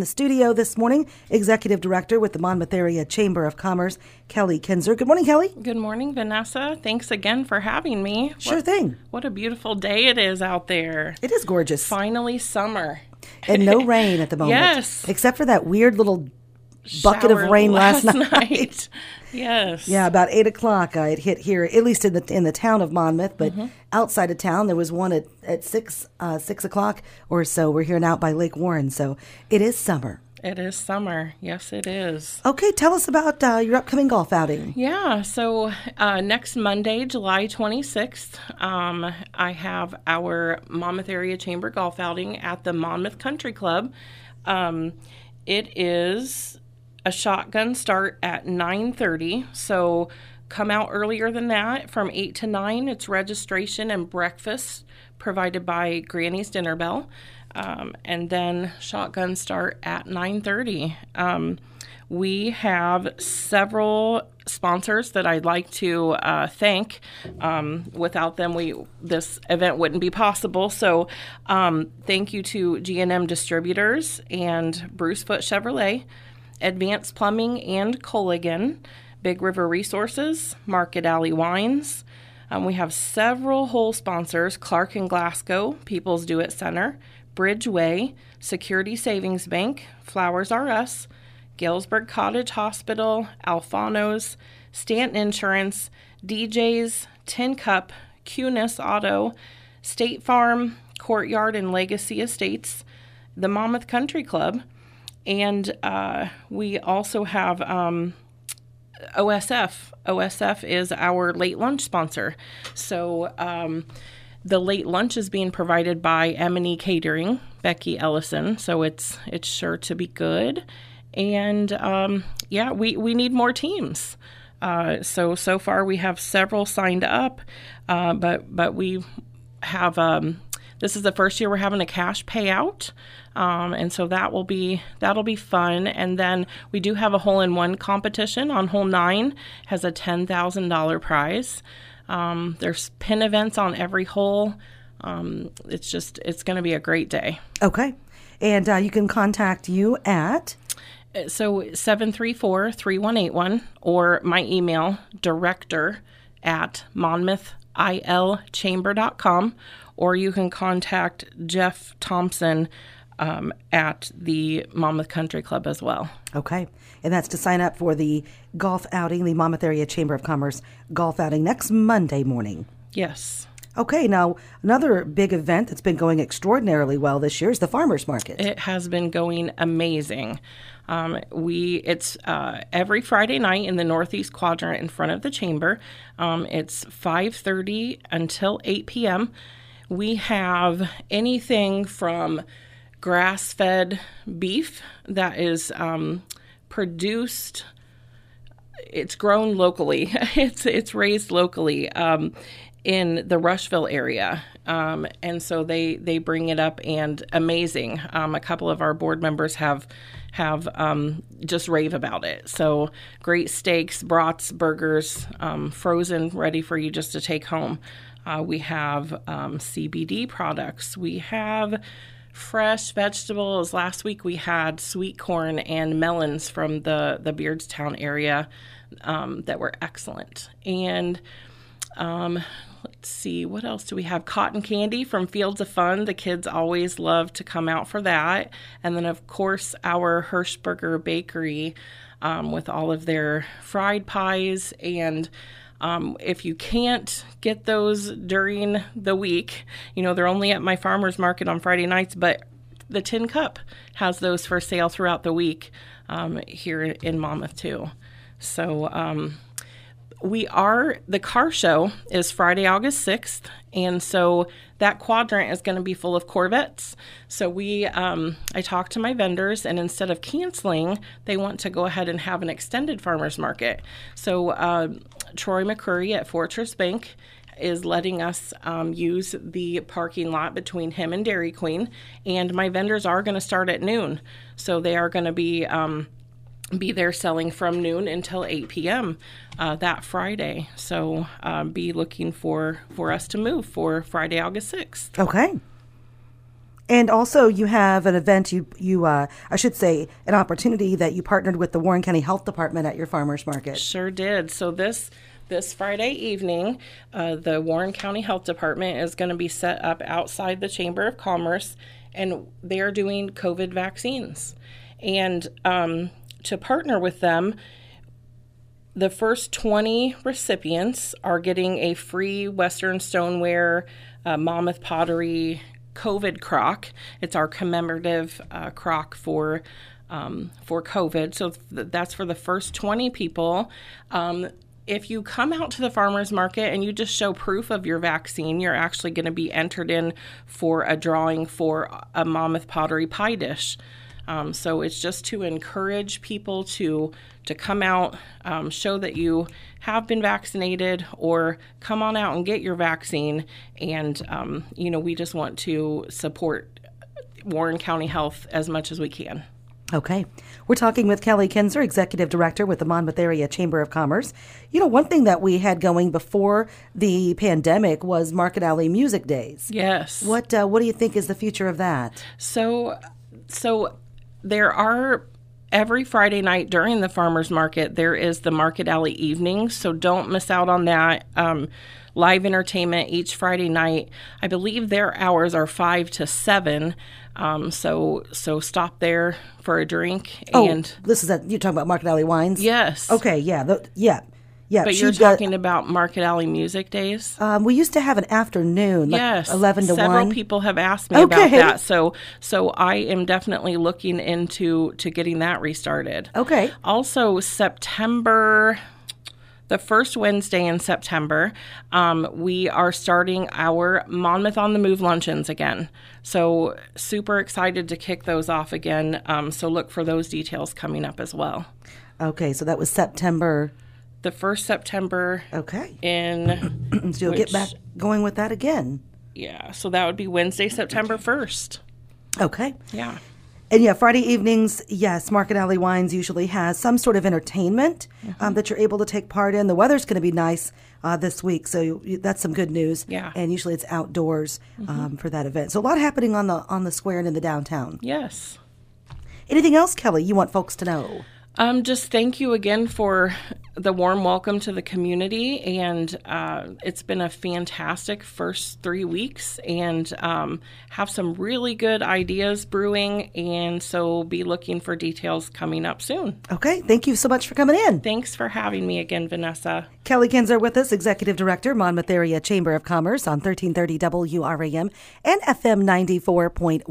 in the studio this morning, Executive Director with the Monmouth Area Chamber of Commerce, Kelly Kinzer. Good morning, Kelly. Good morning, Vanessa. Thanks again for having me. Sure what, thing. What a beautiful day it is out there. It is gorgeous. Finally, summer. And no rain at the moment. Yes. Except for that weird little bucket of rain last, last night. yes. Yeah, about eight o'clock. Uh, it hit here, at least in the in the town of Monmouth, but Mm-hmm. outside of town there was one at at six uh, six o'clock or so. We're here now by Lake Warren, so it is summer. It is summer. Yes, it is. Okay, tell us about uh, your upcoming golf outing. Yeah, so uh, next Monday, July 26th, um, I have our Monmouth Area Chamber Golf outing at the Monmouth Country Club. Um, it is a shotgun start at 9.30, so come out earlier than that from 8 to 9. It's registration and breakfast provided by Granny's Dinner Bell. Um, and then shotgun start at 9.30 um, we have several sponsors that I'd like to uh, thank. Um, without them, we this event wouldn't be possible. So, um, thank you to G&M Distributors and Bruce Foot Chevrolet, Advanced Plumbing and Culligan, Big River Resources, Market Alley Wines. Um, we have several whole sponsors: Clark and Glasgow, People's Do It Center, Bridgeway, Security Savings Bank, Flowers R Us. Galesburg Cottage Hospital, Alfano's, Stanton Insurance, DJ's, Tin Cup, Cunis Auto, State Farm, Courtyard and Legacy Estates, the Monmouth Country Club, and uh, we also have um, OSF. OSF is our late lunch sponsor. So um, the late lunch is being provided by M&E Catering, Becky Ellison. So it's it's sure to be good and um, yeah, we, we need more teams. Uh, so so far we have several signed up, uh, but but we have um, this is the first year we're having a cash payout, um, and so that will be that'll be fun. And then we do have a hole in one competition on hole nine has a ten thousand dollar prize. Um, there's pin events on every hole. Um, it's just it's going to be a great day. Okay, and uh, you can contact you at so 734-3181 or my email director at monmouthilchamber.com or you can contact jeff thompson um, at the monmouth country club as well Okay. And that's to sign up for the golf outing, the Monmouth Area Chamber of Commerce golf outing next Monday morning. yes Okay, now another big event that's been going extraordinarily well this year is the Farmers Market. it has been going amazing um, we it's uh, every Friday night in the northeast quadrant in front of the chamber. Um, it's 5:30 until 8 p.m. We have anything from grass-fed beef that is um, produced. It's grown locally. it's it's raised locally um, in the Rushville area. Um, and so they they bring it up and amazing. Um, a couple of our board members have have um, just rave about it. So great steaks, brats, burgers, um, frozen, ready for you just to take home. Uh, we have um, CBD products. We have fresh vegetables. Last week we had sweet corn and melons from the the Beardstown area um, that were excellent. And um, let's see, what else do we have? Cotton candy from Fields of Fun. The kids always love to come out for that. And then, of course, our Hirschberger Bakery um, with all of their fried pies. And um, if you can't get those during the week, you know, they're only at my farmer's market on Friday nights, but the Tin Cup has those for sale throughout the week um, here in Monmouth, too. So, um, we are the car show is Friday, August 6th, and so that quadrant is going to be full of Corvettes. So we um, I talked to my vendors, and instead of canceling, they want to go ahead and have an extended farmers market. So uh, Troy McCurry at Fortress Bank is letting us um, use the parking lot between him and Dairy Queen, and my vendors are going to start at noon. So they are going to be um, be there selling from noon until 8 p.m. Uh, that Friday. So uh, be looking for for us to move for Friday, August 6th. Okay. And also, you have an event. You you uh, I should say an opportunity that you partnered with the Warren County Health Department at your farmers market. Sure did. So this this Friday evening, uh, the Warren County Health Department is going to be set up outside the Chamber of Commerce, and they are doing COVID vaccines. And um, to partner with them, the first 20 recipients are getting a free Western Stoneware uh, Monmouth Pottery COVID crock. It's our commemorative uh, crock for um, for COVID. So th- that's for the first 20 people. Um, if you come out to the farmers market and you just show proof of your vaccine, you're actually going to be entered in for a drawing for a Monmouth Pottery pie dish. Um, so it's just to encourage people to to come out, um, show that you have been vaccinated, or come on out and get your vaccine. And um, you know, we just want to support Warren County Health as much as we can. Okay. We're talking with Kelly Kinzer, Executive Director with the Monmouth Area Chamber of Commerce. You know, one thing that we had going before the pandemic was Market Alley Music Days. Yes. What uh, What do you think is the future of that? So, so there are every Friday night during the farmers market there is the Market Alley evening. So don't miss out on that. Um, live entertainment each Friday night. I believe their hours are five to seven. Um, so so stop there for a drink. And oh, this is that you're talking about Market Alley Wines. yes, Okay. Yeah. The, yeah. Yeah. But you're does- talking about Market Alley Music Days. Um, we used to have an afternoon, like yes, eleven to several one. Several people have asked me about that. So so I am definitely looking into to getting that restarted. Okay. Also, September, the first Wednesday in September, um, we are starting our Monmouth on the Move luncheons again. So, super excited to kick those off again. Um, so, look for those details coming up as well. Okay. So that was September. The first September Okay. in, So you'll get back going with that again. yeah, so that would be Wednesday, September 1st. Okay. Yeah. And yeah, Friday evenings, yes, Market Alley Wines usually has some sort of entertainment Mm-hmm. um, that you're able to take part in. The weather's going to be nice uh, this week, so you, that's some good news. Yeah. Mm-hmm. And usually it's outdoors um, for that event. So a lot happening on the on the square and in the downtown. Yes. Anything else, Kelly? You want folks to know? Um, just thank you again for the warm welcome to the community, and uh, it's been a fantastic first three weeks, and um, have some really good ideas brewing, and so be looking for details coming up soon. Okay. Thank you so much for coming in. Thanks for having me again, Vanessa. Kelly Kinzer with us, Executive Director, Monmouth Area Chamber of Commerce on 1330 WRAM and FM 94.1.